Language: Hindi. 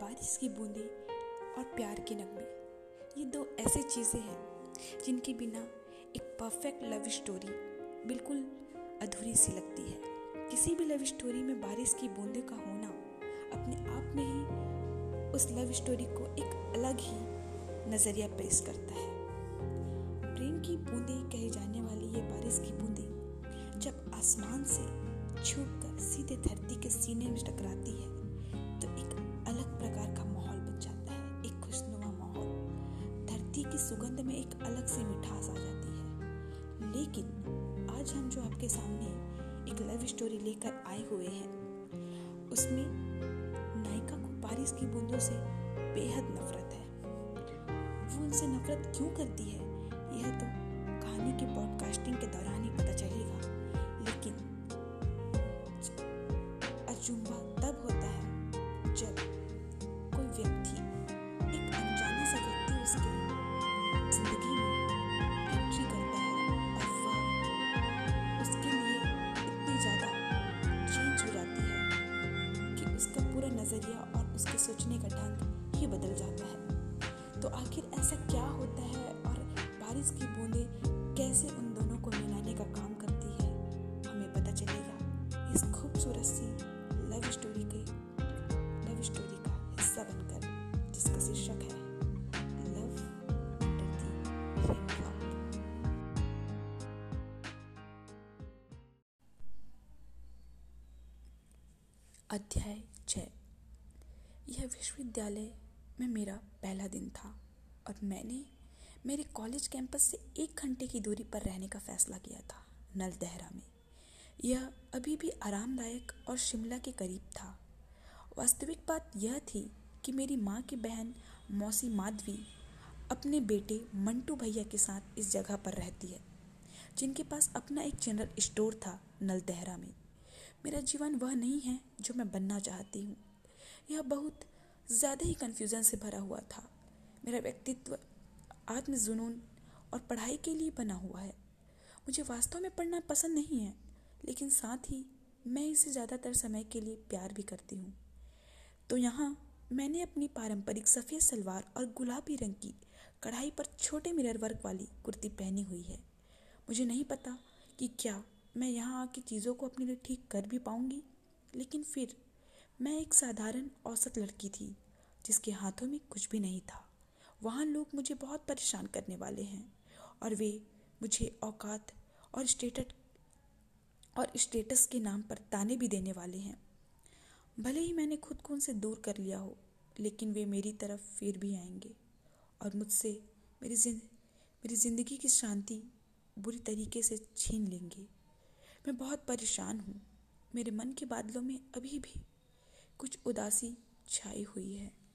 बारिश की बूंदें और प्यार के नगमे। ये दो ऐसी चीज़ें हैं जिनके बिना एक परफेक्ट लव स्टोरी बिल्कुल अधूरी सी लगती है। किसी भी लव स्टोरी में बारिश की बूंदे का होना अपने आप में ही उस लव स्टोरी को एक अलग ही नज़रिया पेश करता है। प्रेम की बूंदे कहे जाने वाली ये बारिश की बूंदे जब आसमान से छूट कर सीधे धरती के सीने में टकराती है की सुगंध में एक अलग सी मिठास आ जाती है। लेकिन आज हम जो आपके सामने एक लव स्टोरी लेकर आए हुए हैं, उसमें नायिका को बारिश की बूंदों से बेहद नफरत है। वो उनसे नफरत क्यों करती है, यह तो कहानी के पॉडकास्टिंग के दौरान ही पता चलेगा। लेकिन अजुम्बा उसके सोचने का ढंग ही बदल जाता है। तो आखिर ऐसा क्या होता है और बारिश की बूंदें कैसे उन दोनों को मिलाने का काम करती है, हमें पता चलेगा। इस खूबसूरत सी लव स्टोरी के लव स्टोरी का हिस्सा बनकर जिसका शीर्षक है अध्याय छ। यह विश्वविद्यालय में मेरा पहला दिन था और मैंने मेरे कॉलेज कैंपस से एक घंटे की दूरी पर रहने का फैसला किया था, नलदहरा में। यह अभी भी आरामदायक और शिमला के करीब था। वास्तविक बात यह थी कि मेरी माँ की बहन मौसी माधवी अपने बेटे मंटू भैया के साथ इस जगह पर रहती है, जिनके पास अपना एक जनरल स्टोर था नलदहरा में। मेरा जीवन वह नहीं है जो मैं बनना चाहती हूँ। यह बहुत ज़्यादा ही कन्फ्यूज़न से भरा हुआ था। मेरा व्यक्तित्व आत्मजुनून और पढ़ाई के लिए बना हुआ है। मुझे वास्तव में पढ़ना पसंद नहीं है, लेकिन साथ ही मैं इसे ज़्यादातर समय के लिए प्यार भी करती हूँ। तो यहाँ मैंने अपनी पारंपरिक सफ़ेद सलवार और गुलाबी रंग की कढ़ाई पर छोटे मिरर वर्क वाली कुर्ती पहनी हुई है। मुझे नहीं पता कि क्या मैं यहाँ आके चीज़ों को अपने लिए ठीक कर भी पाऊँगी, लेकिन फिर मैं एक साधारण औसत लड़की थी, जिसके हाथों में कुछ भी नहीं था। वहाँ लोग मुझे बहुत परेशान करने वाले हैं, और वे मुझे औकात और स्टेटस और स्टेटस के नाम पर ताने भी देने वाले हैं। भले ही मैंने खुद को उनसे दूर कर लिया हो, लेकिन वे मेरी तरफ़ फिर भी आएँगे, और मुझसे मेरी जिंद, मेरी ज़िंदगी की शांति बुरी तरीके से छीन लेंगे। मैं बहुत परेशान हूँ। मेरे मन के बादलों में अभी भी कुछ उदासी छाई हुई है।